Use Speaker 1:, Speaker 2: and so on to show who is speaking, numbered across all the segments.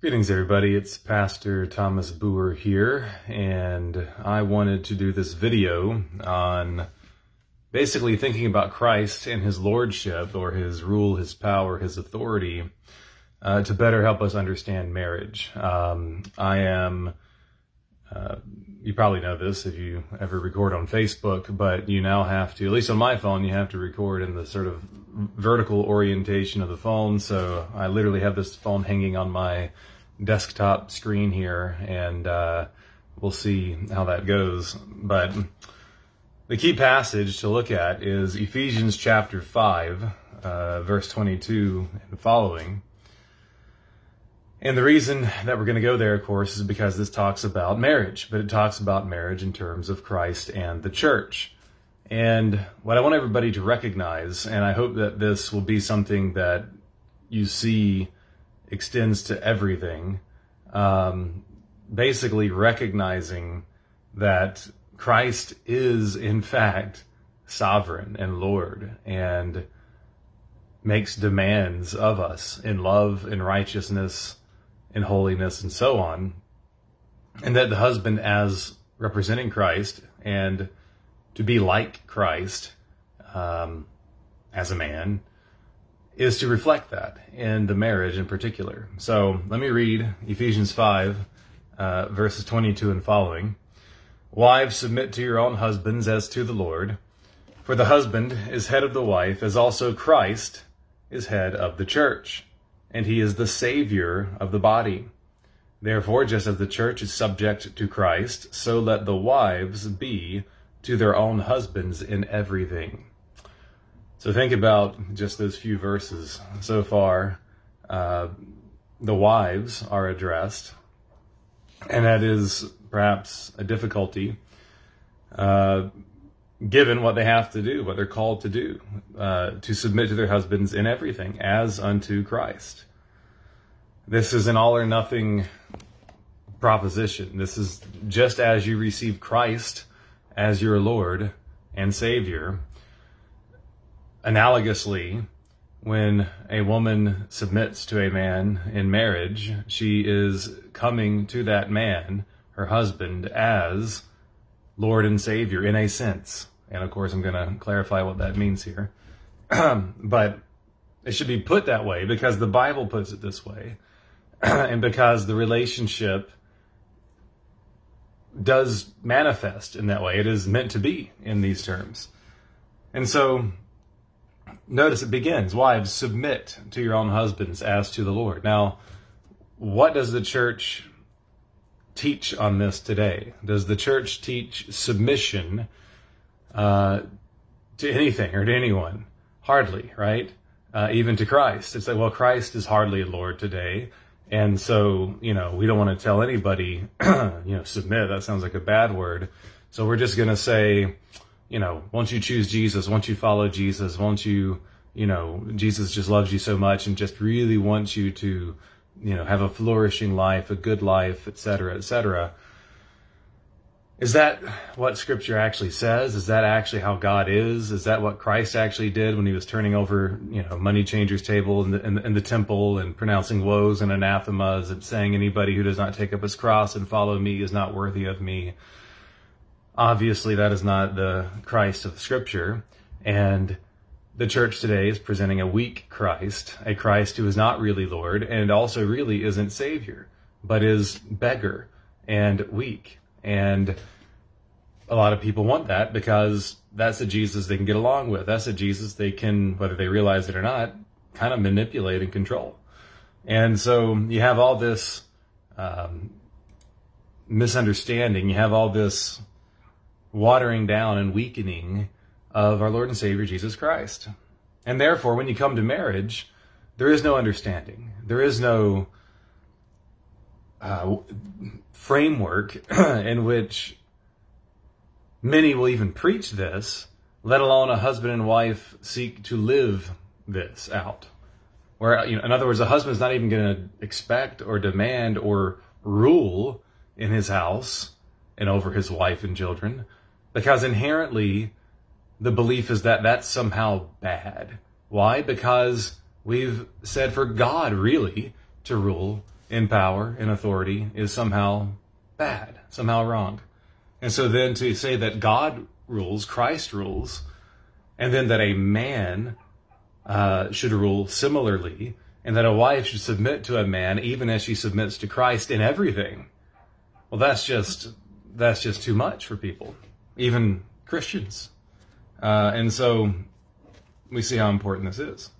Speaker 1: Greetings, everybody. It's Pastor Thomas Booher here, and I wanted to do this video on basically thinking about Christ and his lordship or his rule, his power, his authority uh, to better help us understand marriage. Um, I am, uh, you probably know this if you ever record on Facebook, but you now have to, at least on my phone, you have to record in the sort of vertical orientation of the phone. So I literally have this phone hanging on my desktop screen here, and uh, we'll see how that goes. But the key passage to look at is Ephesians chapter 5, uh, verse 22 and following. And the reason that we're going to go there, of course, is because this talks about marriage, but it talks about marriage in terms of Christ and the church. And what I want everybody to recognize, and I hope that this will be something that you see extends to everything, um, basically recognizing that Christ is, in fact, sovereign and Lord and makes demands of us in love, and righteousness, in holiness, and so on. And that the husband, as representing Christ and to be like Christ um, as a man, is to reflect that in the marriage in particular. So let me read Ephesians 5, uh, verses 22 and following. Wives, submit to your own husbands as to the Lord. For the husband is head of the wife, as also Christ is head of the church, and he is the Savior of the body. Therefore, just as the church is subject to Christ, so let the wives be to their own husbands in everything. So think about just those few verses so far. Uh, the wives are addressed, and that is perhaps a difficulty uh, given what they have to do, what they're called to do, uh, to submit to their husbands in everything as unto Christ. This is an all or nothing proposition. This is just as you receive Christ as your Lord and Savior analogously, when a woman submits to a man in marriage, she is coming to that man, her husband, as Lord and Savior in a sense. And of course, I'm going to clarify what that means here. but it should be put that way because the Bible puts it this way, and because the relationship does manifest in that way. It is meant to be in these terms. And so notice it begins wives submit to your own husbands as to the lord now what does the church teach on this today? Does the church teach submission uh, to anything or to anyone? Hardly right? Uh, even to christ. It's like well christ is hardly lord today. And so you know we don't want to tell anybody you know submit. That sounds like a bad word. So we're just going to say you know, once you choose Jesus, once you follow Jesus, once you, you know, Jesus just loves you so much and just really wants you to, you know, have a flourishing life, a good life, etc., etc. Is that what scripture actually says? Is that actually how God is? Is that what Christ actually did when he was turning over, you know, money changers table in the, in the, in the temple and pronouncing woes and anathemas and saying anybody who does not take up his cross and follow me is not worthy of me? Obviously, that is not the Christ of Scripture. And the church today is presenting a weak Christ, a Christ who is not really Lord and also really isn't Savior, but is beggar and weak. And a lot of people want that because that's a Jesus they can get along with. That's a Jesus they can, whether they realize it or not, kind of manipulate and control. And so you have all this um, misunderstanding. You have all this watering down and weakening of our Lord and Savior Jesus Christ. And therefore, when you come to marriage, there is no understanding. There is no uh, framework in which many will even preach this, let alone a husband and wife seek to live this out. Where, you know, in other words, a husband is not even going to expect or demand or rule in his house and over his wife and children, because inherently the belief is that that's somehow bad. Why? Because we've said for God really to rule in power, in authority, is somehow bad, somehow wrong. And so then to say that God rules, Christ rules, and then that a man uh, should rule similarly, and that a wife should submit to a man even as she submits to Christ in everything. Well, that's just that's just too much for people, even Christians. Uh, and so we see how important this is.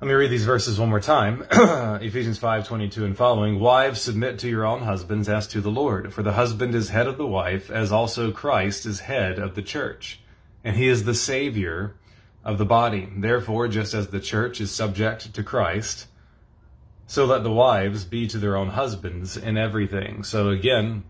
Speaker 1: Let me read these verses one more time. Ephesians 5, 22 and following. Wives, submit to your own husbands as to the Lord. For the husband is head of the wife, as also Christ is head of the church. And he is the Savior of the body. Therefore, just as the church is subject to Christ, so let the wives be to their own husbands in everything. So again,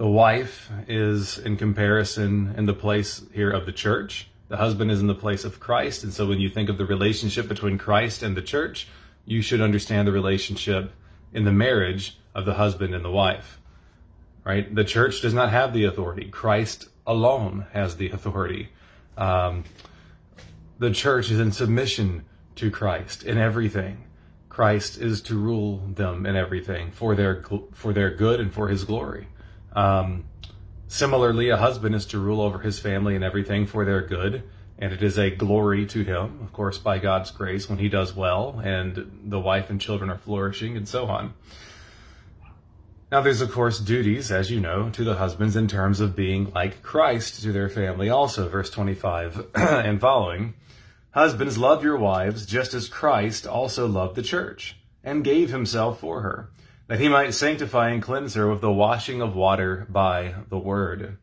Speaker 1: the wife is in comparison in the place here of the church. The husband is in the place of Christ. And so when you think of the relationship between Christ and the church, you should understand the relationship in the marriage of the husband and the wife. Right? The church does not have the authority. Christ alone has the authority. Um, the church is in submission to Christ in everything. Christ is to rule them in everything for their for their good and for His glory. Um, similarly, a husband is to rule over his family and everything for their good, and it is a glory to him, of course, by God's grace when he does well and the wife and children are flourishing and so on. Now, there's of course duties, as you know, to the husbands in terms of being like Christ to their family, also, verse 25 and following. Husbands, love your wives, just as Christ also loved the church, and gave himself for her, that he might sanctify and cleanse her with the washing of water by the word.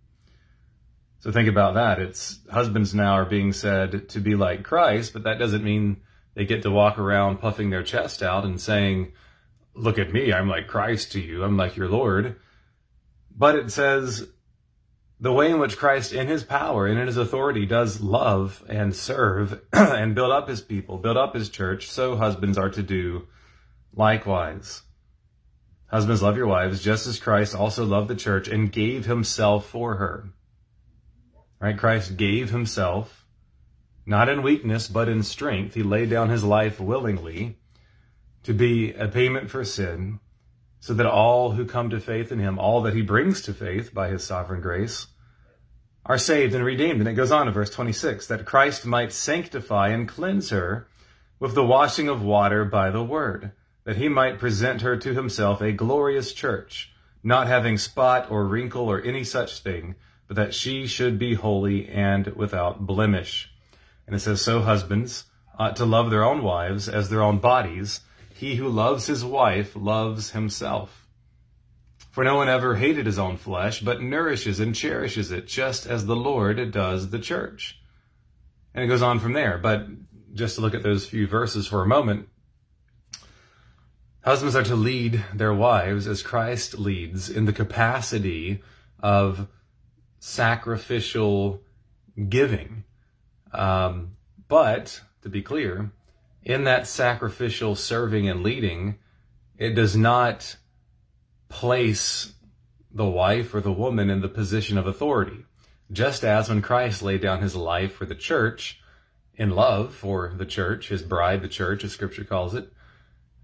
Speaker 1: So think about that. It's husbands now are being said to be like Christ, but that doesn't mean they get to walk around puffing their chest out and saying, Look at me, I'm like Christ to you, I'm like your Lord. But it says, the way in which Christ, in his power and in his authority, does love and serve and build up his people, build up his church, so husbands are to do likewise. Husbands, love your wives, just as Christ also loved the church and gave himself for her. Right? Christ gave himself, not in weakness, but in strength. He laid down his life willingly to be a payment for sin so that all who come to faith in him, all that he brings to faith by his sovereign grace, are saved and redeemed. And it goes on in verse 26 that Christ might sanctify and cleanse her with the washing of water by the word, that he might present her to himself a glorious church, not having spot or wrinkle or any such thing, but that she should be holy and without blemish. And it says, So husbands ought to love their own wives as their own bodies. He who loves his wife loves himself. For no one ever hated his own flesh, but nourishes and cherishes it, just as the Lord does the church. And it goes on from there. But just to look at those few verses for a moment, husbands are to lead their wives as Christ leads in the capacity of sacrificial giving. Um, but, to be clear, in that sacrificial serving and leading, it does not place the wife or the woman in the position of authority. Just as when Christ laid down his life for the church, in love for the church, his bride, the church, as scripture calls it,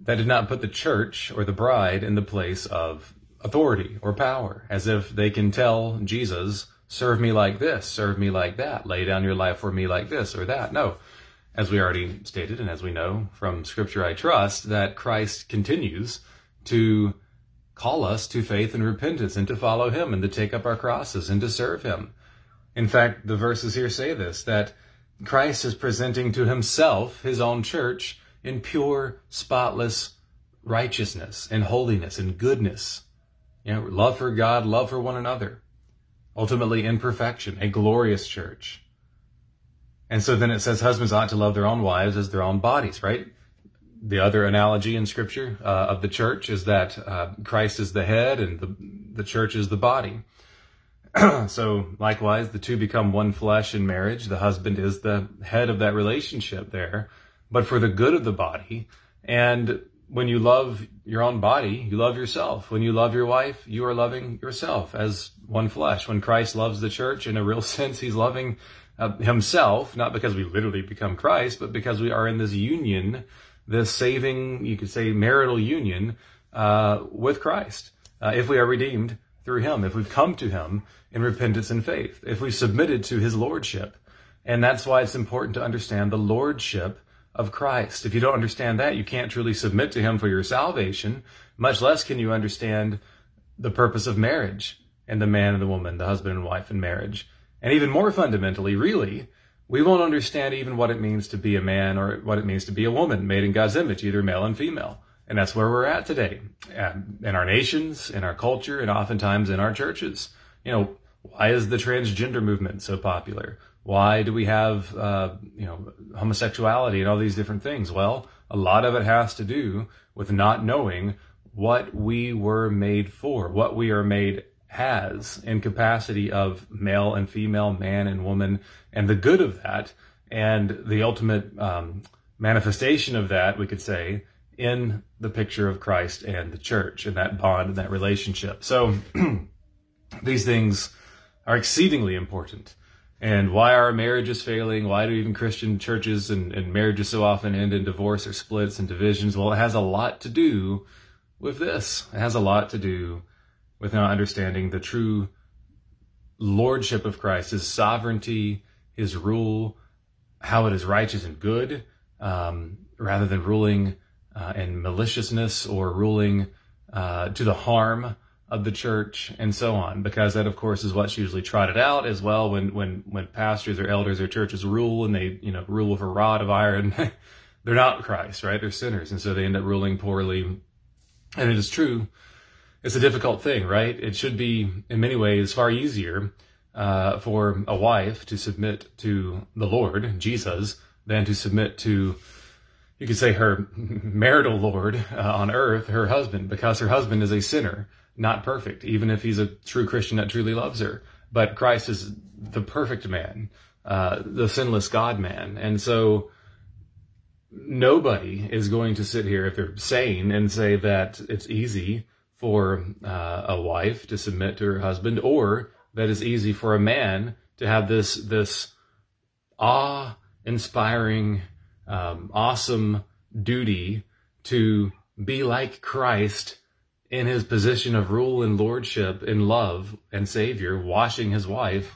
Speaker 1: that did not put the church or the bride in the place of authority or power, as if they can tell Jesus, serve me like this, serve me like that, lay down your life for me like this or that. No, as we already stated, and as we know from Scripture, I trust, that Christ continues to call us to faith and repentance and to follow Him and to take up our crosses and to serve Him. In fact, the verses here say this that Christ is presenting to Himself His own church in pure, spotless righteousness and holiness and goodness. You know, love for God, love for one another. Ultimately, in perfection, a glorious church. And so then it says husbands ought to love their own wives as their own bodies, right? The other analogy in scripture uh, of the church is that uh, Christ is the head and the, the church is the body. so likewise, the two become one flesh in marriage. The husband is the head of that relationship there, but for the good of the body. And when you love your own body, you love yourself. When you love your wife, you are loving yourself as one flesh. When Christ loves the church, in a real sense, he's loving uh, himself, not because we literally become Christ, but because we are in this union this saving, you could say, marital union uh, with Christ. Uh, if we are redeemed through Him, if we've come to Him in repentance and faith, if we've submitted to His Lordship. And that's why it's important to understand the Lordship of Christ. If you don't understand that, you can't truly submit to Him for your salvation, much less can you understand the purpose of marriage and the man and the woman, the husband and wife in marriage. And even more fundamentally, really, we won't understand even what it means to be a man or what it means to be a woman made in God's image, either male and female. And that's where we're at today in our nations, in our culture, and oftentimes in our churches. You know, why is the transgender movement so popular? Why do we have, uh, you know, homosexuality and all these different things? Well, a lot of it has to do with not knowing what we were made for, what we are made as in capacity of male and female, man and woman, and the good of that, and the ultimate um, manifestation of that, we could say, in the picture of Christ and the church and that bond and that relationship. So these things are exceedingly important. And why are marriages failing? Why do even Christian churches and, and marriages so often end in divorce or splits and divisions? Well, it has a lot to do with this. It has a lot to do with not understanding the true lordship of Christ, his sovereignty, his rule, how it is righteous and good, um, rather than ruling uh, in maliciousness or ruling uh, to the harm of the church and so on. Because that, of course, is what's usually trotted out as well when when when pastors or elders or churches rule and they you know rule with a rod of iron. they're not Christ, right? They're sinners, and so they end up ruling poorly. And it is true it's a difficult thing, right? It should be, in many ways, far easier uh, for a wife to submit to the Lord, Jesus, than to submit to, you could say, her marital Lord uh, on earth, her husband, because her husband is a sinner, not perfect, even if he's a true Christian that truly loves her. But Christ is the perfect man, uh, the sinless God man. And so, nobody is going to sit here if they're sane and say that it's easy for uh, a wife to submit to her husband, or that is easy for a man to have this this awe-inspiring, um, awesome duty to be like Christ in his position of rule and lordship in love and Savior, washing his wife.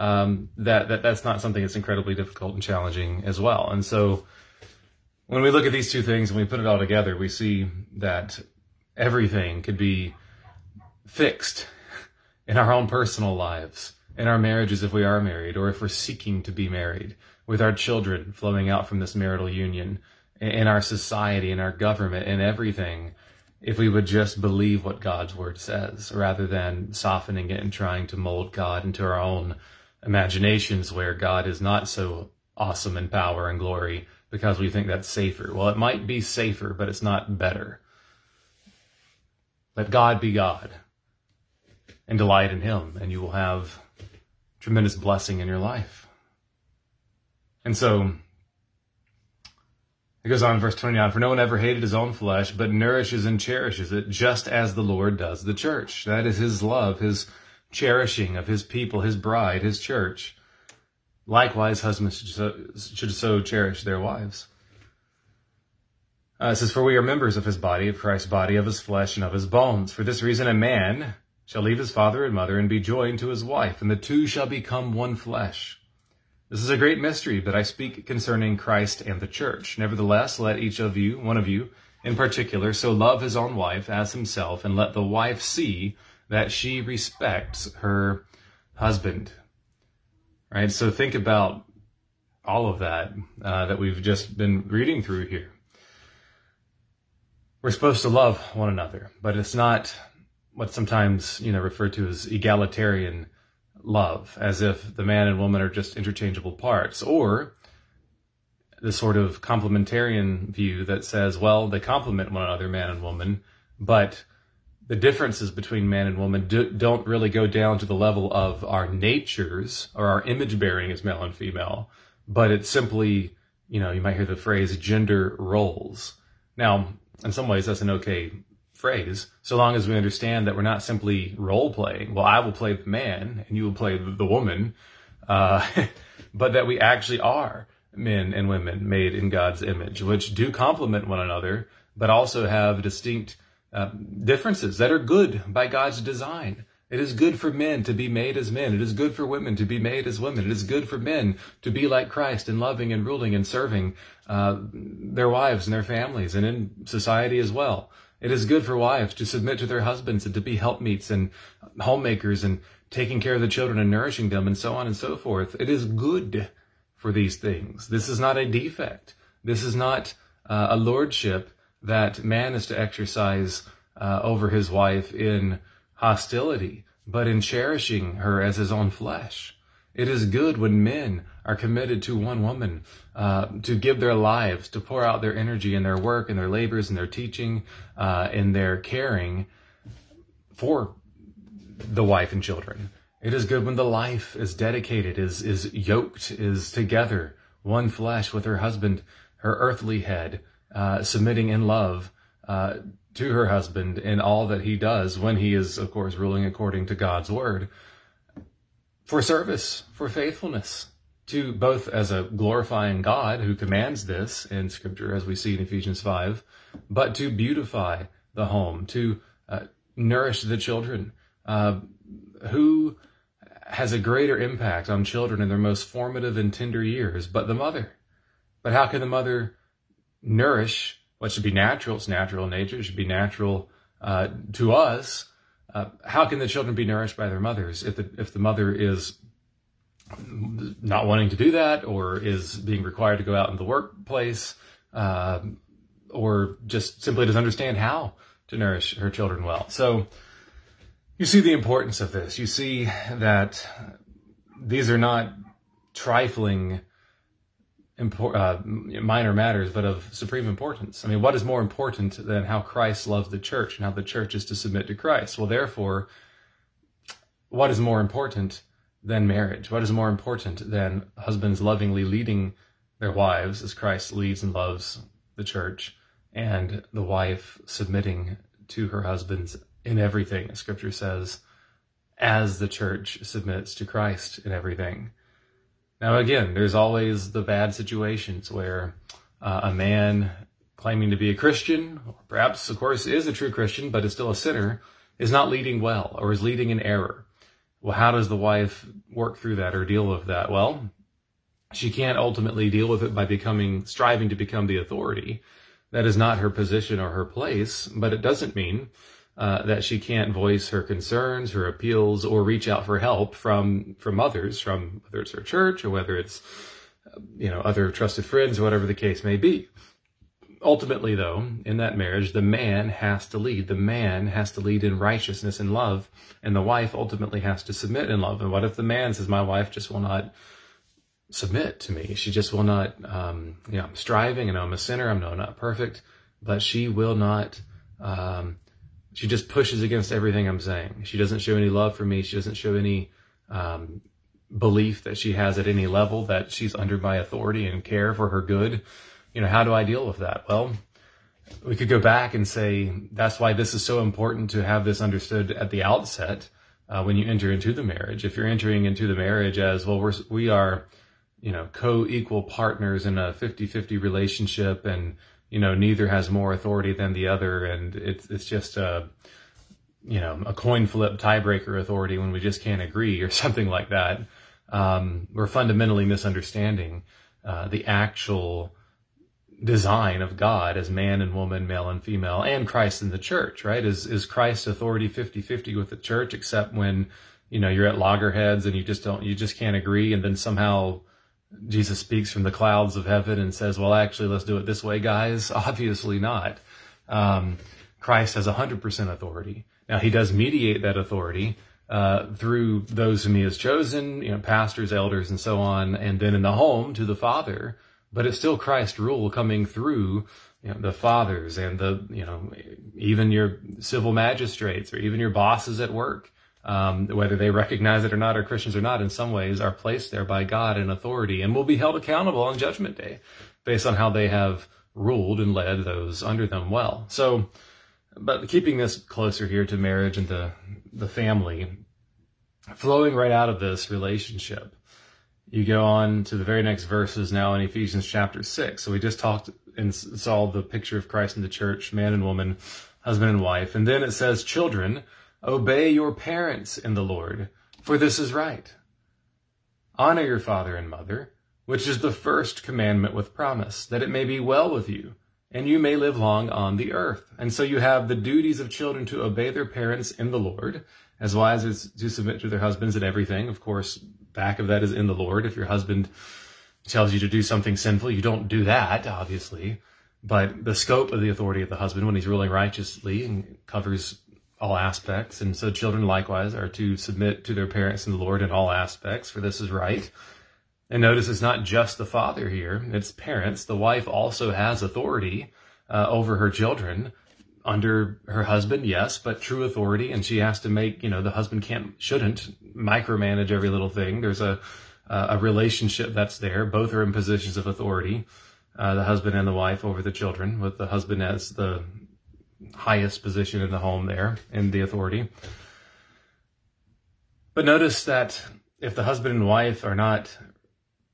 Speaker 1: Um, that, that that's not something that's incredibly difficult and challenging as well. And so, when we look at these two things and we put it all together, we see that everything could be fixed in our own personal lives, in our marriages if we are married, or if we're seeking to be married, with our children flowing out from this marital union, in our society, in our government, in everything, if we would just believe what God's word says, rather than softening it and trying to mold God into our own imaginations where God is not so awesome in power and glory because we think that's safer. Well, it might be safer, but it's not better. Let God be God and delight in Him, and you will have tremendous blessing in your life. And so, it goes on in verse 29 For no one ever hated his own flesh, but nourishes and cherishes it, just as the Lord does the church. That is his love, his cherishing of his people, his bride, his church. Likewise, husbands should so, should so cherish their wives. Uh, it says, For we are members of his body, of Christ's body, of his flesh, and of his bones. For this reason, a man shall leave his father and mother and be joined to his wife, and the two shall become one flesh. This is a great mystery, but I speak concerning Christ and the church. Nevertheless, let each of you, one of you in particular, so love his own wife as himself, and let the wife see that she respects her husband. Right? So think about all of that uh, that we've just been reading through here we're supposed to love one another, but it's not what's sometimes you know referred to as egalitarian love, as if the man and woman are just interchangeable parts, or the sort of complementarian view that says, well, they complement one another, man and woman, but the differences between man and woman do, not really go down to the level of our natures or our image bearing as male and female, but it's simply, you know, you might hear the phrase gender roles. Now, in some ways that's an okay phrase, so long as we understand that we're not simply role playing. Well, I will play the man and you will play the woman, uh, but that we actually are men and women made in God's image, which do complement one another, but also have distinct uh, differences that are good by God's design. It is good for men to be made as men. It is good for women to be made as women. It is good for men to be like Christ in loving and ruling and serving uh, their wives and their families and in society as well. It is good for wives to submit to their husbands and to be helpmeets and homemakers and taking care of the children and nourishing them and so on and so forth. It is good for these things. This is not a defect. This is not uh, a lordship that man is to exercise uh, over his wife in hostility, but in cherishing her as his own flesh. It is good when men are committed to one woman, uh, to give their lives, to pour out their energy in their work and their labors and their teaching, uh, in their caring for the wife and children. It is good when the life is dedicated, is, is yoked, is together, one flesh with her husband, her earthly head, uh, submitting in love, uh, to her husband in all that he does when he is, of course, ruling according to God's word for service, for faithfulness to both as a glorifying God who commands this in scripture, as we see in Ephesians 5, but to beautify the home, to uh, nourish the children. Uh, who has a greater impact on children in their most formative and tender years but the mother? But how can the mother nourish what should be natural. It's natural in nature. It should be natural uh, to us. Uh, how can the children be nourished by their mothers if the if the mother is not wanting to do that or is being required to go out in the workplace uh, or just simply doesn't understand how to nourish her children well? So you see the importance of this. You see that these are not trifling uh, minor matters, but of supreme importance. I mean, what is more important than how Christ loves the church and how the church is to submit to Christ? Well, therefore, what is more important than marriage? What is more important than husbands lovingly leading their wives as Christ leads and loves the church, and the wife submitting to her husbands in everything, as Scripture says, as the church submits to Christ in everything? Now, again, there's always the bad situations where uh, a man claiming to be a Christian, or perhaps, of course, is a true Christian, but is still a sinner, is not leading well or is leading in error. Well, how does the wife work through that or deal with that? Well, she can't ultimately deal with it by becoming, striving to become the authority. That is not her position or her place, but it doesn't mean uh, that she can't voice her concerns, her appeals, or reach out for help from from others, from whether it's her church or whether it's uh, you know other trusted friends, whatever the case may be. Ultimately, though, in that marriage, the man has to lead. The man has to lead in righteousness and love, and the wife ultimately has to submit in love. And what if the man says, "My wife just will not"? submit to me. She just will not, um, you know, I'm striving and I'm a sinner. I'm no, not perfect, but she will not, um, she just pushes against everything I'm saying. She doesn't show any love for me. She doesn't show any um, belief that she has at any level that she's under my authority and care for her good. You know, how do I deal with that? Well, we could go back and say that's why this is so important to have this understood at the outset uh, when you enter into the marriage. If you're entering into the marriage as well, we're we are, you know, co-equal partners in a 50-50 relationship and you know, neither has more authority than the other, and it's it's just a you know a coin flip tiebreaker authority when we just can't agree or something like that. Um, we're fundamentally misunderstanding uh, the actual design of God as man and woman, male and female, and Christ in the church, right? Is is Christ's authority 50-50 with the church, except when, you know, you're at loggerheads and you just don't you just can't agree and then somehow Jesus speaks from the clouds of heaven and says, well, actually, let's do it this way, guys. Obviously not. Um, Christ has 100% authority. Now, he does mediate that authority uh, through those whom he has chosen, you know, pastors, elders, and so on, and then in the home to the Father. But it's still Christ's rule coming through you know, the fathers and the, you know, even your civil magistrates or even your bosses at work um, whether they recognize it or not, or Christians or not, in some ways are placed there by God in authority and will be held accountable on Judgment Day based on how they have ruled and led those under them well. So, but keeping this closer here to marriage and the, the family, flowing right out of this relationship you go on to the very next verses now in Ephesians chapter 6. So we just talked and saw the picture of Christ in the church, man and woman, husband and wife. And then it says, Children, obey your parents in the Lord, for this is right. Honor your father and mother, which is the first commandment with promise, that it may be well with you, and you may live long on the earth. And so you have the duties of children to obey their parents in the Lord, as wives as to submit to their husbands in everything. Of course, back of that is in the Lord. If your husband tells you to do something sinful, you don't do that, obviously. But the scope of the authority of the husband when he's ruling righteously and covers all aspects. And so children likewise are to submit to their parents in the Lord in all aspects, for this is right. And notice it's not just the father here, it's parents. The wife also has authority uh, over her children under her husband, yes, but true authority. And she has to make, you know, the husband can't, shouldn't micromanage every little thing. There's a, a relationship that's there. Both are in positions of authority, uh, the husband and the wife over the children, with the husband as the highest position in the home there in the authority. But notice that if the husband and wife are not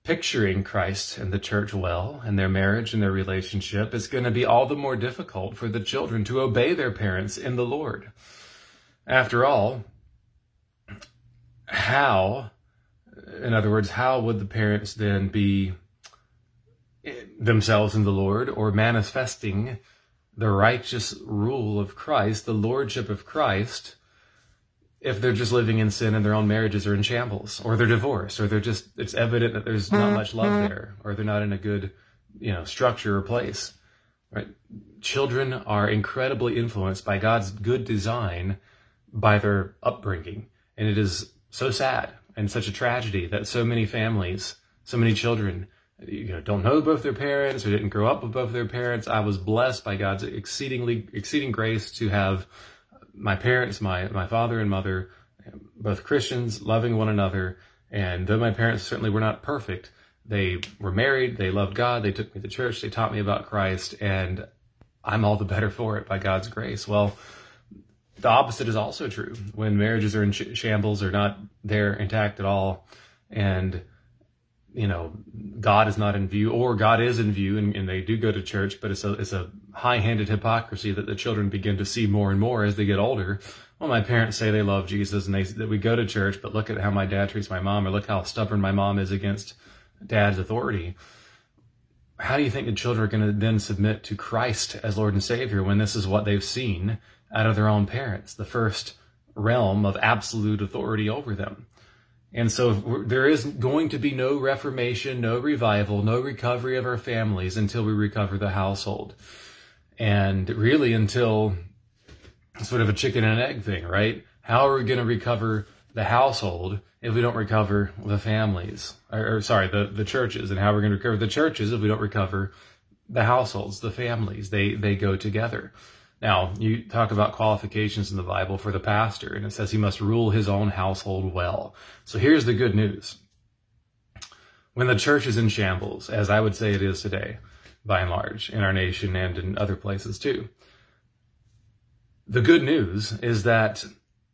Speaker 1: picturing Christ and the church well and their marriage and their relationship, it's going to be all the more difficult for the children to obey their parents in the Lord. After all, how, in other words, how would the parents then be themselves in the Lord or manifesting the righteous rule of Christ, the lordship of Christ, if they're just living in sin and their own marriages are in shambles, or they're divorced, or they're just, it's evident that there's not much love mm-hmm. there, or they're not in a good, you know, structure or place, right? Children are incredibly influenced by God's good design by their upbringing. And it is so sad and such a tragedy that so many families, so many children you know, don't know both their parents or didn't grow up with both their parents. I was blessed by God's exceedingly exceeding grace to have my parents, my my father and mother, both Christians, loving one another. And though my parents certainly were not perfect, they were married, they loved God, they took me to church, they taught me about Christ, and I'm all the better for it by God's grace. Well, the opposite is also true. When marriages are in shambles or not there intact at all, and you know, God is not in view, or God is in view, and, and they do go to church, but it's a it's a high-handed hypocrisy that the children begin to see more and more as they get older. Well, my parents say they love Jesus and they that we go to church, but look at how my dad treats my mom, or look how stubborn my mom is against dad's authority. How do you think the children are going to then submit to Christ as Lord and Savior when this is what they've seen out of their own parents, the first realm of absolute authority over them? And so there is going to be no reformation, no revival, no recovery of our families until we recover the household. And really until sort of a chicken and egg thing, right? How are we going to recover the household if we don't recover the families? Or, or sorry, the, the churches. And how are we're going to recover the churches if we don't recover the households, the families. They, they go together. Now, you talk about qualifications in the Bible for the pastor, and it says he must rule his own household well. So here's the good news. When the church is in shambles, as I would say it is today, by and large, in our nation and in other places too, the good news is that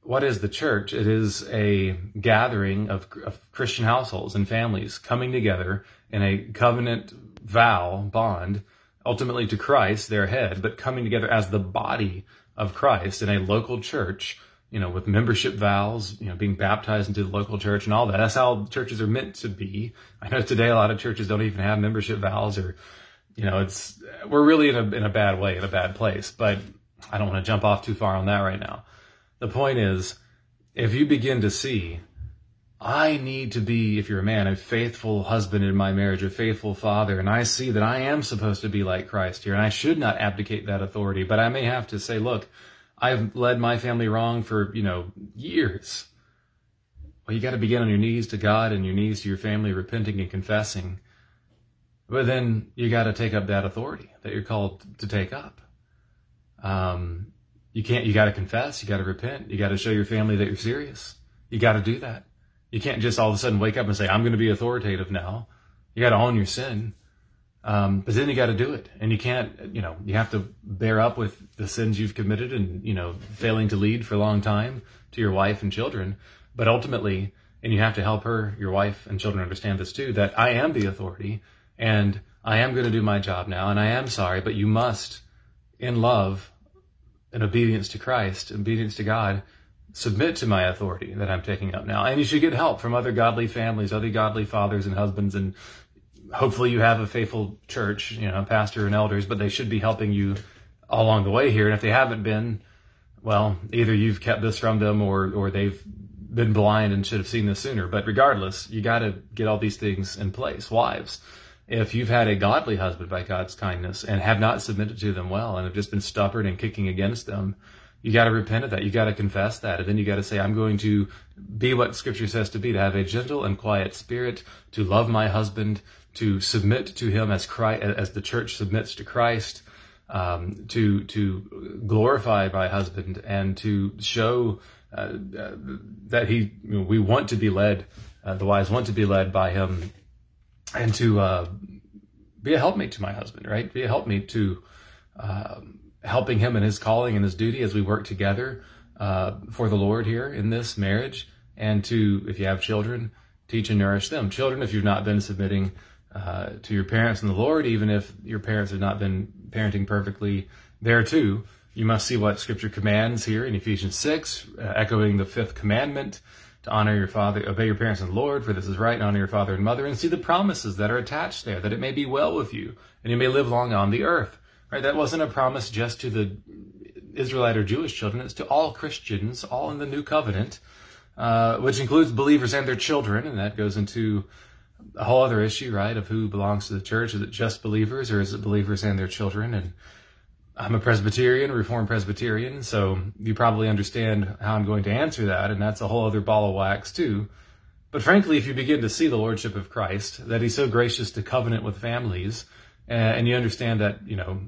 Speaker 1: what is the church? It is a gathering of, of Christian households and families coming together in a covenant vow bond ultimately to Christ, their head, but coming together as the body of Christ in a local church, you know, with membership vows, you know, being baptized into the local church and all that. That's how churches are meant to be. I know today a lot of churches don't even have membership vows or, you know, it's, we're really in a, in a bad way, in a bad place, but I don't want to jump off too far on that right now. The point is, if you begin to see I need to be, if you're a man, a faithful husband in my marriage, a faithful father. And I see that I am supposed to be like Christ here. And I should not abdicate that authority. But I may have to say, look, I've led my family wrong for, you know, years. Well, you got to begin on your knees to God and your knees to your family, repenting and confessing. But then you got to take up that authority that you're called to take up. Um, you can't, you got to confess, you got to repent, you got to show your family that you're serious. You got to do that. You can't just all of a sudden wake up and say, I'm going to be authoritative now. You got to own your sin. Um, but then you got to do it. And you can't, you know, you have to bear up with the sins you've committed and, you know, failing to lead for a long time to your wife and children. But ultimately, and you have to help her, your wife, and children understand this too that I am the authority and I am going to do my job now, and I am sorry, but you must, in love and obedience to Christ, obedience to God, submit to my authority that I'm taking up now. And you should get help from other godly families, other godly fathers and husbands, and hopefully you have a faithful church, you know, pastor and elders, but they should be helping you along the way here. And if they haven't been, well, either you've kept this from them or or they've been blind and should have seen this sooner. But regardless, you got to get all these things in place. Wives, if you've had a godly husband by God's kindness and have not submitted to them well and have just been stubborn and kicking against them, you got to repent of that. You got to confess that. And then you got to say, I'm going to be what scripture says to be, to have a gentle and quiet spirit, to love my husband, to submit to him as Christ, as the church submits to Christ, um, to, to glorify my husband and to show uh, uh, that he, you know, we want to be led, uh, the wives want to be led by him and to, uh, be a helpmate to my husband, right? Be a helpmate to, um, helping him in his calling and his duty as we work together uh, for the Lord here in this marriage, and to, if you have children, teach and nourish them. Children, if you've not been submitting uh, to your parents in the Lord, even if your parents have not been parenting perfectly there too, you must see what Scripture commands here in Ephesians 6, uh, echoing the fifth commandment to honor your father, obey your parents and Lord, for this is right, and honor your father and mother, and see the promises that are attached there, that it may be well with you, and you may live long on the earth. Right? That wasn't a promise just to the Israelite or Jewish children. It's to all Christians, all in the new covenant, uh, which includes believers and their children. And that goes into a whole other issue, right? Of who belongs to the church. Is it just believers or is it believers and their children? And I'm a Presbyterian, Reformed Presbyterian, so you probably understand how I'm going to answer that. And that's a whole other ball of wax too. But frankly, if you begin to see the Lordship of Christ, that He's so gracious to covenant with families, and you understand that, you know,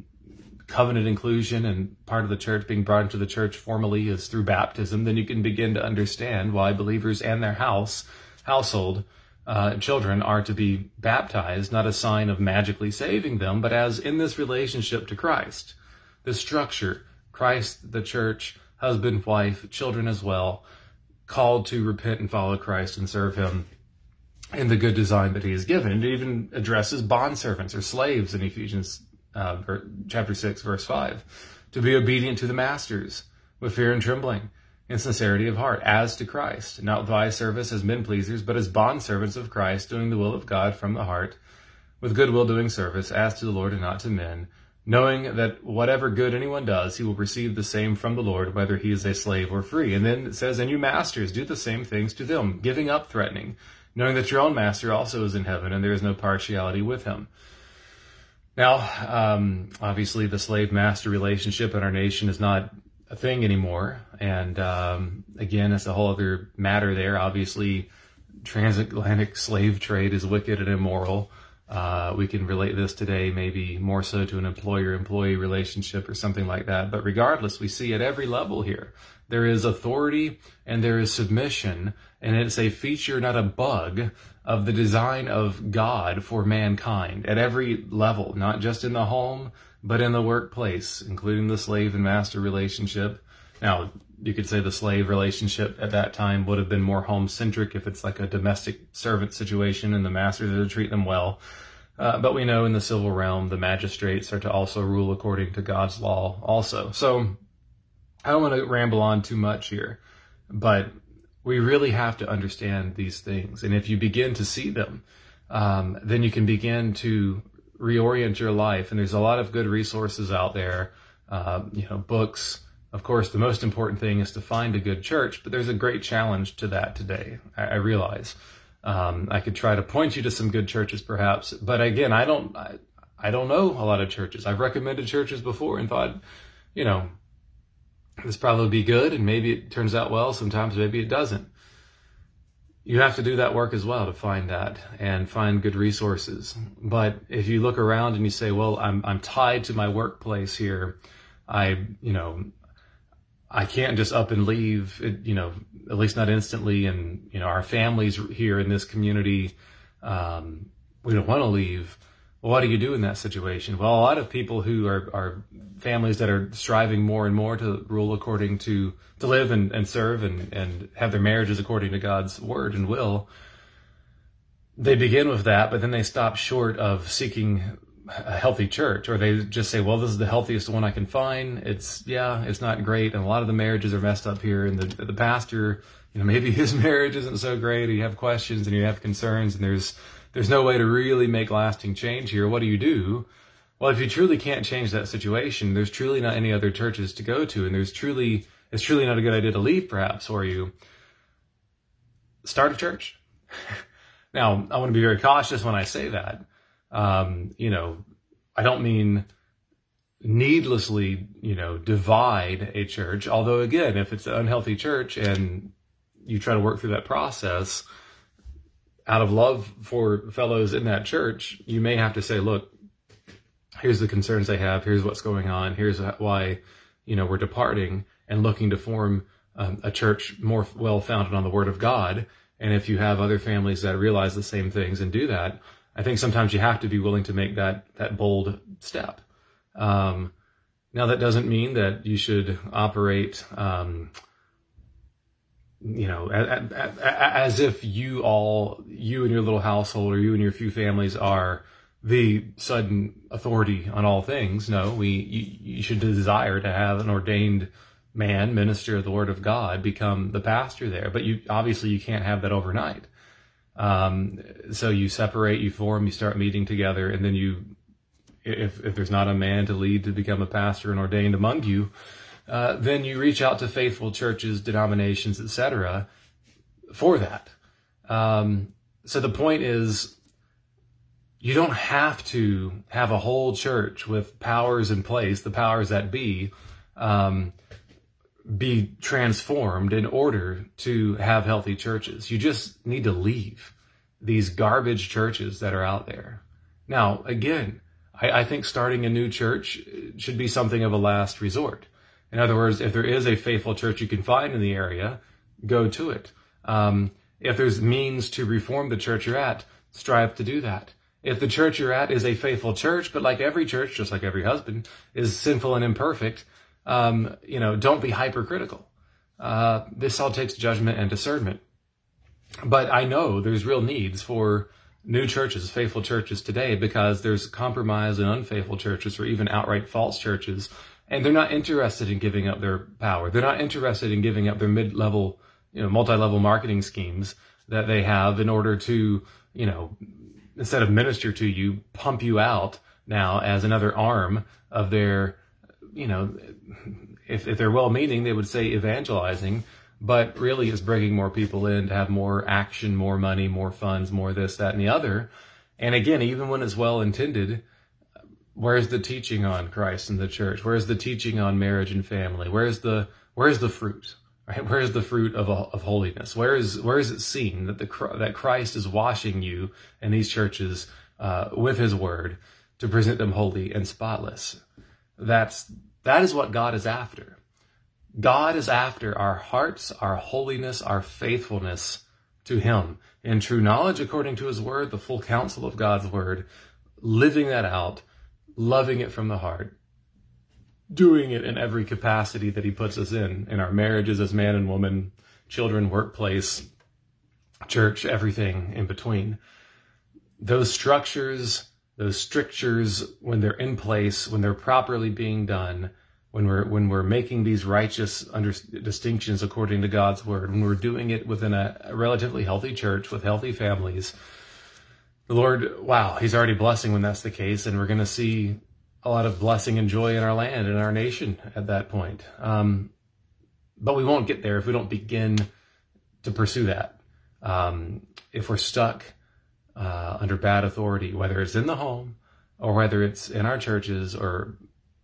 Speaker 1: covenant inclusion and part of the church being brought into the church formally is through baptism, then you can begin to understand why believers and their house household uh, children are to be baptized, not a sign of magically saving them, but as in this relationship to Christ, the structure, Christ, the church, husband, wife, children as well, called to repent and follow Christ and serve Him in the good design that He has given. It even addresses bond servants or slaves in Ephesians uh, chapter 6, verse 5, to be obedient to the masters with fear and trembling in sincerity of heart, as to Christ, not with service as men pleasers, but as bond servants of Christ, doing the will of God from the heart, with good will doing service, as to the Lord and not to men, knowing that whatever good anyone does, he will receive the same from the Lord, whether he is a slave or free. And then it says, And you masters, do the same things to them, giving up threatening, knowing that your own master also is in heaven, and there is no partiality with him. Now, um, obviously, the slave master relationship in our nation is not a thing anymore. And um, again, it's a whole other matter there. Obviously, transatlantic slave trade is wicked and immoral. Uh, we can relate this today maybe more so to an employer employee relationship or something like that. But regardless, we see at every level here there is authority and there is submission, and it's a feature, not a bug, of the design of God for mankind at every level, not just in the home, but in the workplace, including the slave and master relationship. Now, you could say the slave relationship at that time would have been more home centric if it's like a domestic servant situation and the masters are to treat them well. Uh, but we know in the civil realm, the magistrates are to also rule according to God's law also. So I don't want to ramble on too much here, but we really have to understand these things. And if you begin to see them, um, then you can begin to reorient your life. And there's a lot of good resources out there, uh, you know, books. Of course, the most important thing is to find a good church, but there's a great challenge to that today. I, I realize. Um, I could try to point you to some good churches, perhaps, but again, I don't. I, I don't know a lot of churches. I've recommended churches before and thought, you know, this probably be good and maybe it turns out well sometimes maybe it doesn't. You have to do that work as well to find that and find good resources. But if you look around and you say well i'm i'm tied to my workplace here. I you know i can't just up and leave it, you know at least not instantly and you know our families here in this community um, we don't want to leave What do you do in that situation? Well, a lot of people who are, are families that are striving more and more to rule according to, to live and, and serve and, and have their marriages according to God's word and will, they begin with that, but then they stop short of seeking a healthy church, or they just say, well, this is the healthiest one I can find. It's, yeah, it's not great. And a lot of the marriages are messed up here. And the, the pastor, you know, maybe his marriage isn't so great, you have questions and you have concerns, and there's, there's no way to really make lasting change here. What do you do? Well, if you truly can't change that situation, there's truly not any other churches to go to, and there's truly, it's truly not a good idea to leave, perhaps, or you start a church. now, I want to be very cautious when I say that um, you know, I don't mean needlessly, you know, divide a church. Although again, if it's an unhealthy church and you try to work through that process out of love for fellows in that church, you may have to say, look, here's the concerns they have. Here's what's going on. Here's why, you know, we're departing and looking to form um, a church more well founded on the word of God. And if you have other families that realize the same things and do that, I think sometimes you have to be willing to make that that bold step. Um, now that doesn't mean that you should operate, um, you know, as, if you all, you and your little household, or you and your few families are the sudden authority on all things. No, we you, you should desire to have an ordained man, minister of the Word of God, become the pastor there. But you obviously you can't have that overnight. Um, so you separate, you form, you start meeting together, and then you, if, if there's not a man to lead to become a pastor and ordained among you, uh, then you reach out to faithful churches, denominations, etc. for that. Um, so the point is, you don't have to have a whole church with powers in place, the powers that be, um, be transformed in order to have healthy churches. You just need to leave these garbage churches that are out there. Now, again, I, I, think starting a new church should be something of a last resort. In other words, if there is a faithful church you can find in the area, go to it. Um, if there's means to reform the church you're at, strive to do that. If the church you're at is a faithful church, but like every church, just like every husband, is sinful and imperfect, um, you know, don't be hypercritical. Uh, this all takes judgment and discernment. But I know there's real needs for new churches, faithful churches today, because there's compromise and unfaithful churches or even outright false churches. And they're not interested in giving up their power. They're not interested in giving up their mid-level, you know, multi-level marketing schemes that they have in order to, you know, instead of minister to you, pump you out now as another arm of their you know, if, if they're well meaning, they would say evangelizing, but really is bringing more people in to have more action, more money, more funds, more this, that, and the other. And again, even when it's well intended, where's the teaching on Christ and the church? Where's the teaching on marriage and family? Where's the where's the fruit? Right? Where's the fruit of of holiness? Where is where is it seen that the that Christ is washing you in these churches uh, with His Word to present them holy and spotless? That's, that is what God is after. God is after our hearts, our holiness, our faithfulness to Him in true knowledge according to His Word, the full counsel of God's Word, living that out, loving it from the heart, doing it in every capacity that He puts us in, in our marriages as man and woman, children, workplace, church, everything in between. Those structures those strictures when they're in place, when they're properly being done, when we're when we're making these righteous under, distinctions according to God's word, when we're doing it within a, a relatively healthy church with healthy families, the Lord, wow, He's already blessing when that's the case, and we're going to see a lot of blessing and joy in our land and our nation at that point. Um, but we won't get there if we don't begin to pursue that. Um, if we're stuck uh, under bad authority, whether it's in the home or whether it's in our churches or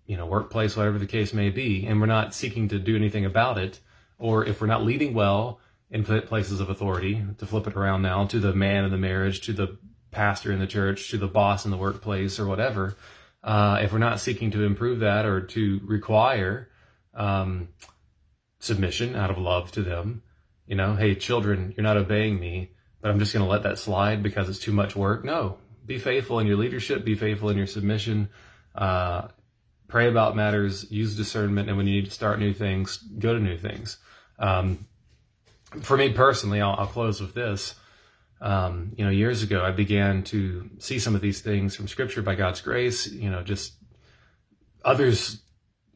Speaker 1: you know workplace, whatever the case may be, and we're not seeking to do anything about it, or if we're not leading well in places of authority, to flip it around now to the man in the marriage, to the pastor in the church, to the boss in the workplace, or whatever. Uh, if we're not seeking to improve that or to require um, submission out of love to them, you know, hey, children, you're not obeying me but I'm just going to let that slide because it's too much work. No, Be faithful in your leadership. Be faithful in your submission. Uh, pray about matters. Use discernment. And when you need to start new things, go to new things. Um, for me personally, I'll, I'll close with this. Um, you know, years ago, I began to see some of these things from Scripture by God's grace. You know, just others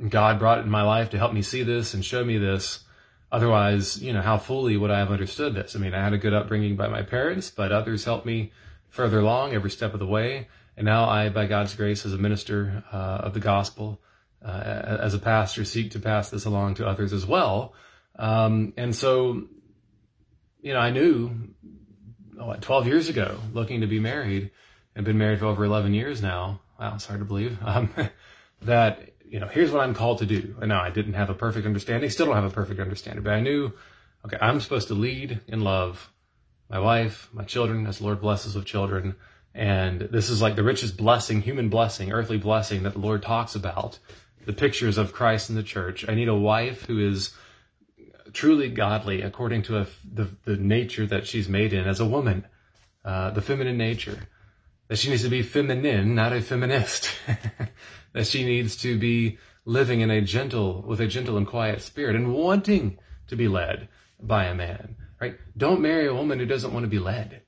Speaker 1: God brought in my life to help me see this and show me this. Otherwise, you know, how fully would I have understood this? I mean, I had a good upbringing by my parents, but others helped me further along every step of the way. And now I, by God's grace, as a minister uh, of the gospel, uh, as a pastor, seek to pass this along to others as well. Um, and so, you know, I knew what, 12 years ago, looking to be married, and been married for over 11 years now. Wow, it's hard to believe. Um, that you know, here's what I'm called to do. And now I didn't have a perfect understanding, still don't have a perfect understanding, but I knew, okay, I'm supposed to lead in love my wife, my children, as the Lord blesses with children. And this is like the richest blessing, human blessing, earthly blessing that the Lord talks about. The pictures of Christ in the church. I need a wife who is truly godly according to a, the, the nature that she's made in as a woman, uh, the feminine nature. That she needs to be feminine, not a feminist. that she needs to be living in a gentle, with a gentle and quiet spirit and wanting to be led by a man, right? Don't marry a woman who doesn't want to be led.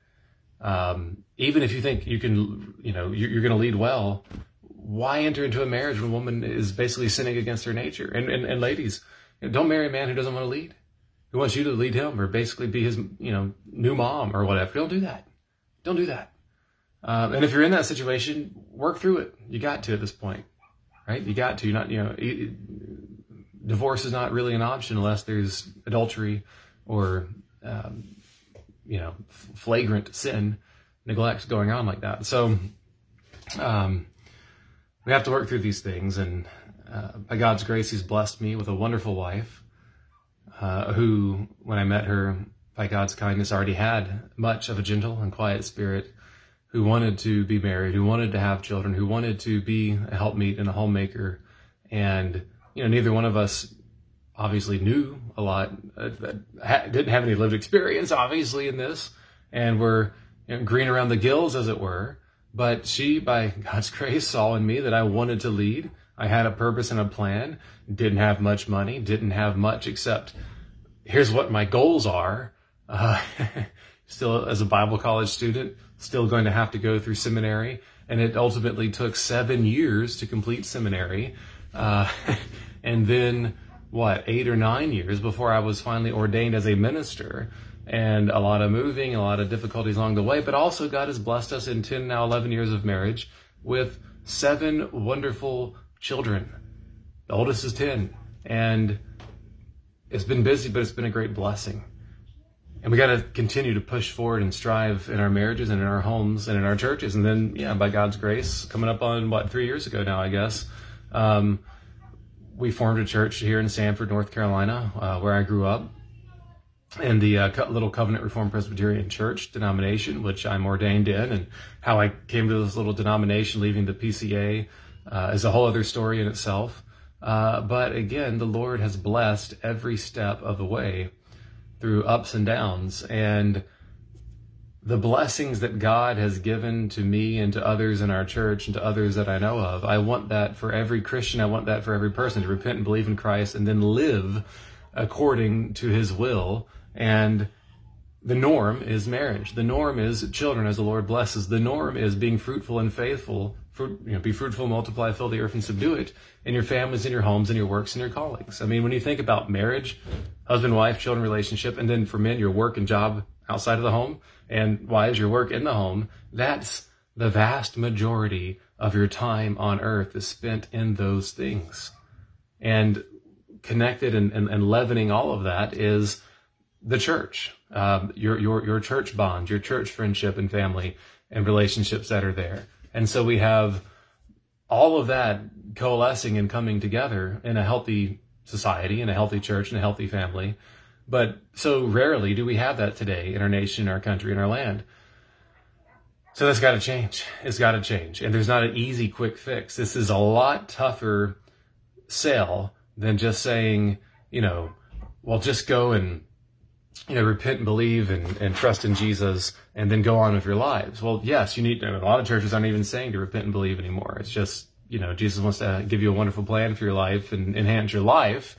Speaker 1: Um, even if you think you can, you know, you're, you're going to lead well, why enter into a marriage when a woman is basically sinning against her nature? And, and, and ladies, don't marry a man who doesn't want to lead, who wants you to lead him or basically be his, you know, new mom or whatever. Don't do that. Don't do that. Um, and if you're in that situation, work through it. You got to at this point right? You got to You're not you know it, divorce is not really an option unless there's adultery or um, you know flagrant sin, neglect going on like that. So um, we have to work through these things, and uh, by God's grace, He's blessed me with a wonderful wife uh, who, when I met her, by God's kindness, already had much of a gentle and quiet spirit who wanted to be married, who wanted to have children, who wanted to be a helpmeet and a homemaker. And, you know, neither one of us obviously knew a lot, uh, didn't have any lived experience, obviously, in this. And were you know, green around the gills, as it were. But she, by God's grace, saw in me that I wanted to lead. I had a purpose and a plan, didn't have much money, didn't have much except here's what my goals are. Uh, still, as a Bible college student, still going to have to go through seminary. And it ultimately took seven years to complete seminary. Uh, and then, what, eight or nine years before I was finally ordained as a minister. And a lot of moving, a lot of difficulties along the way. But also, God has blessed us in 10, now 11 years of marriage with seven wonderful children. The oldest is 10. And it's been busy, but it's been a great blessing. And we got to continue to push forward and strive in our marriages and in our homes and in our churches. And then, yeah, by God's grace, coming up on what, three years ago now, I guess, um, we formed a church here in Sanford, North Carolina, uh, where I grew up. And the uh, little Covenant Reformed Presbyterian Church denomination, which I'm ordained in, and how I came to this little denomination, leaving the PCA, uh, is a whole other story in itself. Uh, but again, the Lord has blessed every step of the way through ups and downs. And the blessings that God has given to me and to others in our church and to others that I know of, I want that for every Christian. I want that for every person to repent and believe in Christ and then live according to his will. And the norm is marriage. The norm is children as the Lord blesses. The norm is being fruitful and faithful. Fruit, you know, be fruitful, multiply, fill the earth, and subdue it in your families, in your homes, in your works, and your colleagues. I mean, when you think about marriage, husband, wife, children relationship, and then for men, your work and job outside of the home, and wives, your work in the home, that's the vast majority of your time on earth is spent in those things. And connected and, and, and leavening all of that is the church, um, your, your, your church bond, your church friendship and family and relationships that are there. And so we have all of that coalescing and coming together in a healthy society, in a healthy church, in a healthy family. But so rarely do we have that today in our nation, in our country, in our land. So that's got to change. It's got to change. And there's not an easy, quick fix. This is a lot tougher sell than just saying, you know, well, just go and you know, repent and believe and, and trust in Jesus and then go on with your lives. Well, yes, you need, a lot of churches aren't even saying to repent and believe anymore. It's just, you know, Jesus wants to give you a wonderful plan for your life and enhance your life.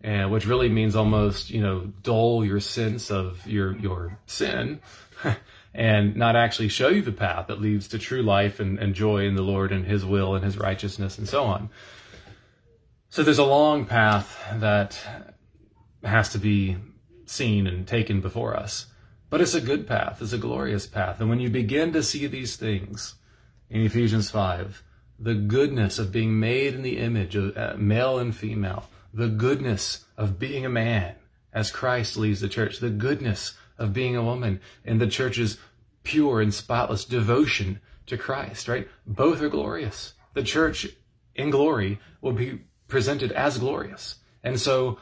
Speaker 1: And which really means almost, you know, dull your sense of your, your sin and not actually show you the path that leads to true life and, and joy in the Lord and his will and his righteousness and so on. So there's a long path that has to be seen and taken before us. But it's a good path, it's a glorious path. And when you begin to see these things in Ephesians 5, the goodness of being made in the image of uh, male and female, the goodness of being a man as Christ leads the church, the goodness of being a woman in the church's pure and spotless devotion to Christ, right? Both are glorious. The church in glory will be presented as glorious. And so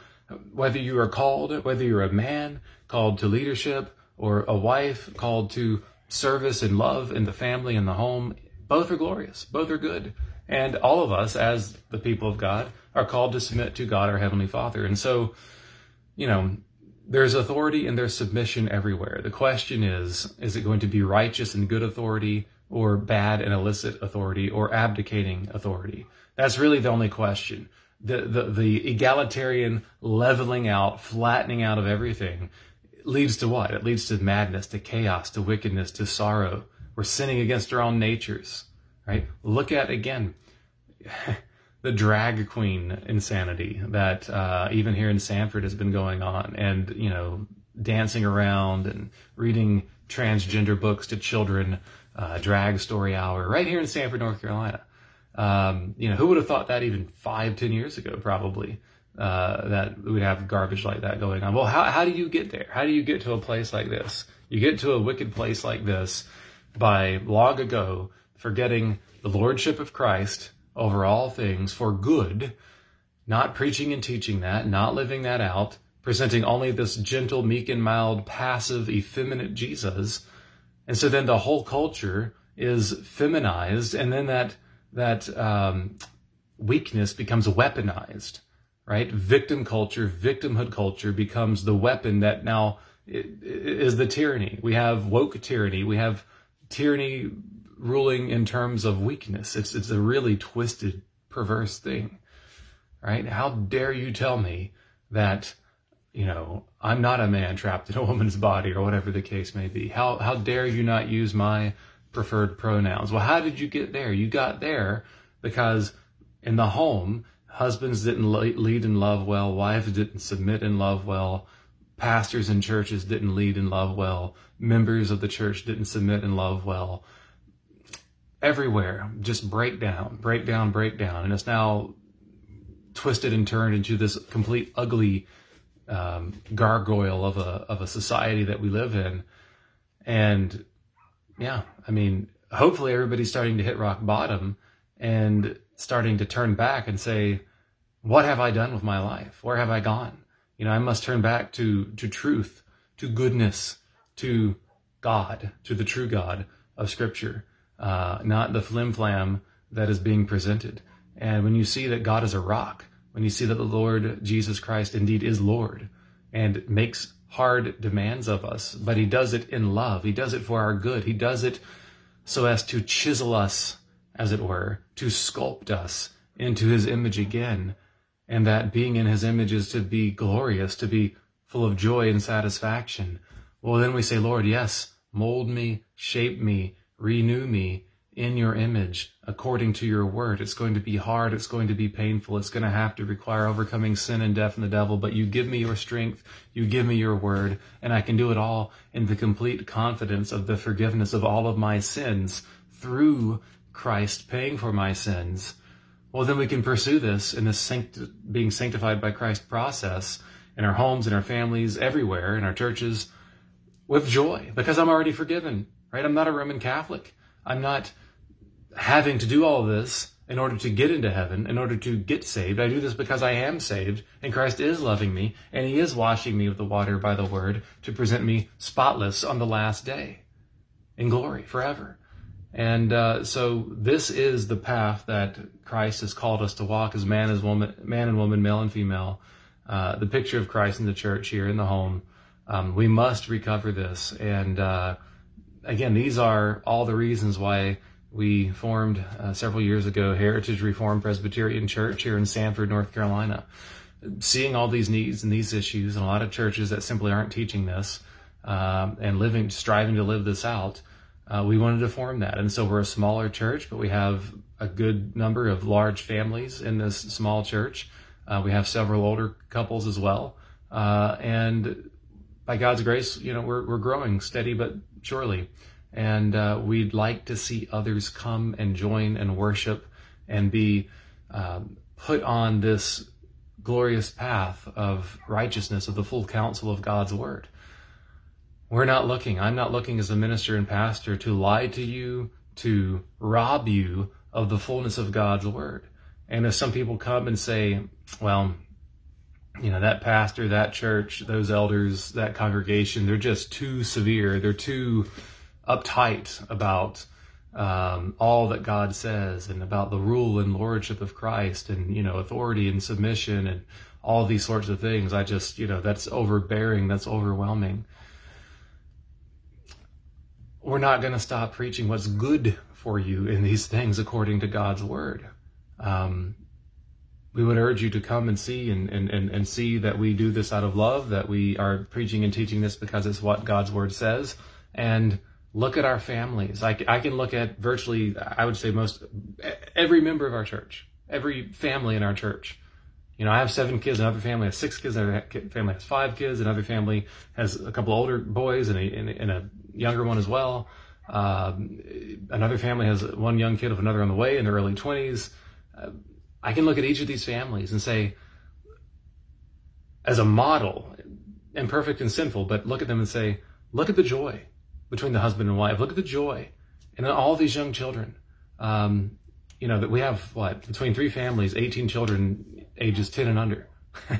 Speaker 1: whether you are called, whether you're a man called to leadership or a wife called to service and love in the family and the home, both are glorious. Both are good. And all of us, as the people of God, are called to submit to God, our Heavenly Father. And so, you know, there's authority and there's submission everywhere. The question is, is it going to be righteous and good authority or bad and illicit authority or abdicating authority? That's really the only question the, the, the egalitarian leveling out, flattening out of everything leads to what? It leads to madness, to chaos, to wickedness, to sorrow. We're sinning against our own natures, right? Look at again the drag queen insanity that uh, even here in Sanford has been going on, and you know, dancing around and reading transgender books to children, uh, drag story hour right here in Sanford, North Carolina. Um, you know, who would have thought that even five, ten years ago, probably, uh, that we'd have garbage like that going on. Well, how, how do you get there? How do you get to a place like this? You get to a wicked place like this by long ago forgetting the lordship of Christ over all things for good, not preaching and teaching that, not living that out, presenting only this gentle, meek and mild, passive, effeminate Jesus. And so then the whole culture is feminized, and then that that um, weakness becomes weaponized, right? Victim culture, victimhood culture becomes the weapon that now is the tyranny. We have woke tyranny. We have tyranny ruling in terms of weakness. It's it's a really twisted, perverse thing, right? How dare you tell me that you know I'm not a man trapped in a woman's body or whatever the case may be? How how dare you not use my preferred pronouns. Well, how did you get there? You got there because in the home, husbands didn't lead in love well, wives didn't submit in love well, pastors and churches didn't lead in love well, members of the church didn't submit in love well. Everywhere, just breakdown, breakdown, breakdown. And it's now twisted and turned into this complete ugly um, gargoyle of a, of a society that we live in. And yeah, I mean, hopefully everybody's starting to hit rock bottom and starting to turn back and say, what have I done with my life? Where have I gone? You know, I must turn back to, to truth, to goodness, to God, to the true God of Scripture, uh, not the flim flam that is being presented. And when you see that God is a rock, when you see that the Lord Jesus Christ indeed is Lord and makes hard demands of us, but he does it in love. He does it for our good. He does it so as to chisel us, as it were, to sculpt us into his image again. And that being in his image is to be glorious, to be full of joy and satisfaction. Well, then we say, Lord, yes, mold me, shape me, renew me in your image according to your word. It's going to be hard. It's going to be painful. It's going to have to require overcoming sin and death and the devil. But you give me your strength. You give me your word. And I can do it all in the complete confidence of the forgiveness of all of my sins through Christ paying for my sins. Well, then we can pursue this in this sanct- being sanctified by Christ process in our homes, in our families, everywhere, in our churches with joy because I'm already forgiven, right? I'm not a Roman Catholic. I'm not having to do all this in order to get into heaven, in order to get saved. I do this because I am saved, and Christ is loving me, and He is washing me with the water by the word to present me spotless on the last day in glory forever. And uh, so this is the path that Christ has called us to walk as man as woman, man and woman, male and female. Uh, the picture of Christ in the church here in the home, Um, we must recover this. And uh, again, these are all the reasons why we formed uh, several years ago Heritage Reformed Presbyterian Church here in Sanford, North Carolina. Seeing all these needs and these issues, and a lot of churches that simply aren't teaching this um, and living, striving to live this out, uh, we wanted to form that. And so we're a smaller church, but we have a good number of large families in this small church. Uh, we have several older couples as well. Uh, and by God's grace, you know, we're, we're growing steady but surely. And uh, we'd like to see others come and join and worship and be um, put on this glorious path of righteousness of the full counsel of God's word. We're not looking, I'm not looking as a minister and pastor to lie to you, to rob you of the fullness of God's word. And if some people come and say, well, you know, that pastor, that church, those elders, that congregation, they're just too severe. They're too uptight about um, all that God says and about the rule and lordship of Christ and, you know, authority and submission and all these sorts of things. I just, you know, that's overbearing. That's overwhelming. We're not going to stop preaching what's good for you in these things according to God's word. Um, we would urge you to come and see and, and, and, and see that we do this out of love, that we are preaching and teaching this because it's what God's word says. And look at our families. I, I can look at virtually, I would say most, every member of our church, every family in our church. You know, I have seven kids, another family has six kids, another family has five kids, another family has a couple older boys and a, and a, younger one as well. Um, another family has one young kid of another on the way in their early 20s. Uh, I can look at each of these families and say, as a model, imperfect and sinful, but look at them and say, look at the joy between the husband and wife. Look at the joy in all these young children. Um, you know, that we have what, between three families, 18 children ages 10 and under.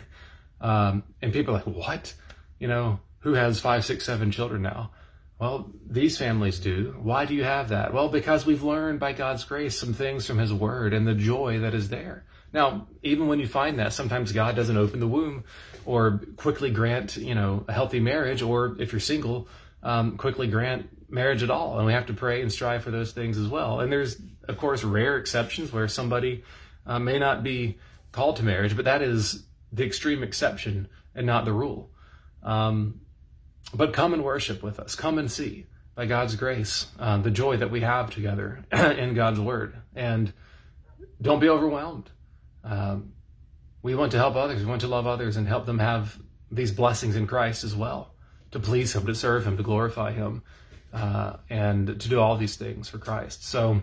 Speaker 1: um, and people are like, what? You know, who has five, six, seven children now? Well, these families do. Why do you have that? Well, because we've learned by God's grace some things from His Word and the joy that is there. Now, even when you find that, sometimes God doesn't open the womb or quickly grant, you know, a healthy marriage, or if you're single, um, quickly grant marriage at all. And we have to pray and strive for those things as well. And there's, of course, rare exceptions where somebody uh, may not be called to marriage, but that is the extreme exception and not the rule. Um, but come and worship with us. Come and see, by God's grace, uh, the joy that we have together in God's Word. And don't be overwhelmed. Um, we want to help others. We want to love others and help them have these blessings in Christ as well, to please Him, to serve Him, to glorify Him, uh, and to do all these things for Christ. So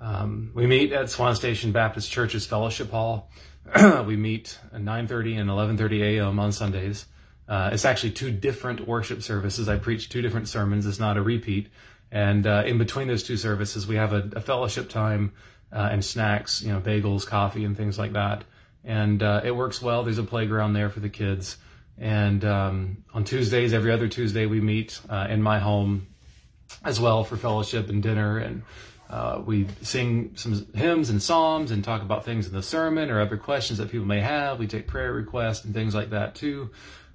Speaker 1: um, we meet at Swan Station Baptist Church's Fellowship Hall. we meet at 9.30 and 11.30 a.m. on Sundays. Uh, it's actually two different worship services. I preach two different sermons. It's not a repeat. And uh, in between those two services, we have a, a fellowship time uh, and snacks, you know, bagels, coffee, and things like that. And uh, it works well. There's a playground there for the kids. And um, on Tuesdays, every other Tuesday, we meet uh, in my home as well for fellowship and dinner. And uh, we sing some hymns and psalms and talk about things in the sermon or other questions that people may have. We take prayer requests and things like that too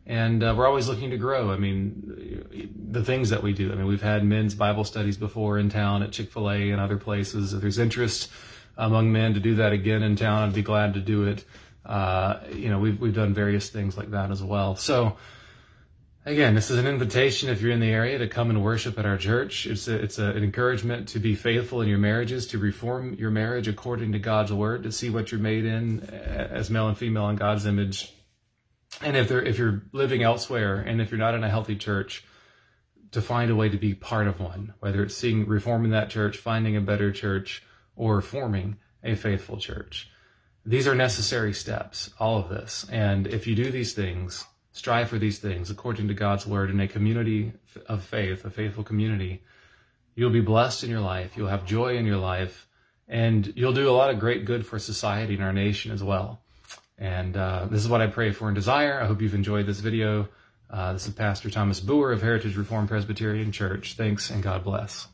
Speaker 1: and uh, we're always looking to grow. I mean, the things that we do. I mean, we've had men's Bible studies before in town at Chick Fil A and other places. If there's interest among men to do that again in town, I'd be glad to do it. Uh, you know, we've we've done various things like that as well. So. Again, this is an invitation if you're in the area to come and worship at our church. It's a, it's a, an encouragement to be faithful in your marriages, to reform your marriage according to God's word, to see what you're made in as male and female in God's image, and if they're if you're living elsewhere and if you're not in a healthy church to find a way to be part of one whether it's seeing reforming that church finding a better church or forming a faithful church these are necessary steps all of this and if you do these things strive for these things according to god's word in a community of faith a faithful community you'll be blessed in your life you'll have joy in your life and you'll do a lot of great good for society and our nation as well and uh, this is what I pray for and desire. I hope you've enjoyed this video. Uh, this is Pastor Thomas Booher of Heritage Reformed Presbyterian Church. Thanks and God bless.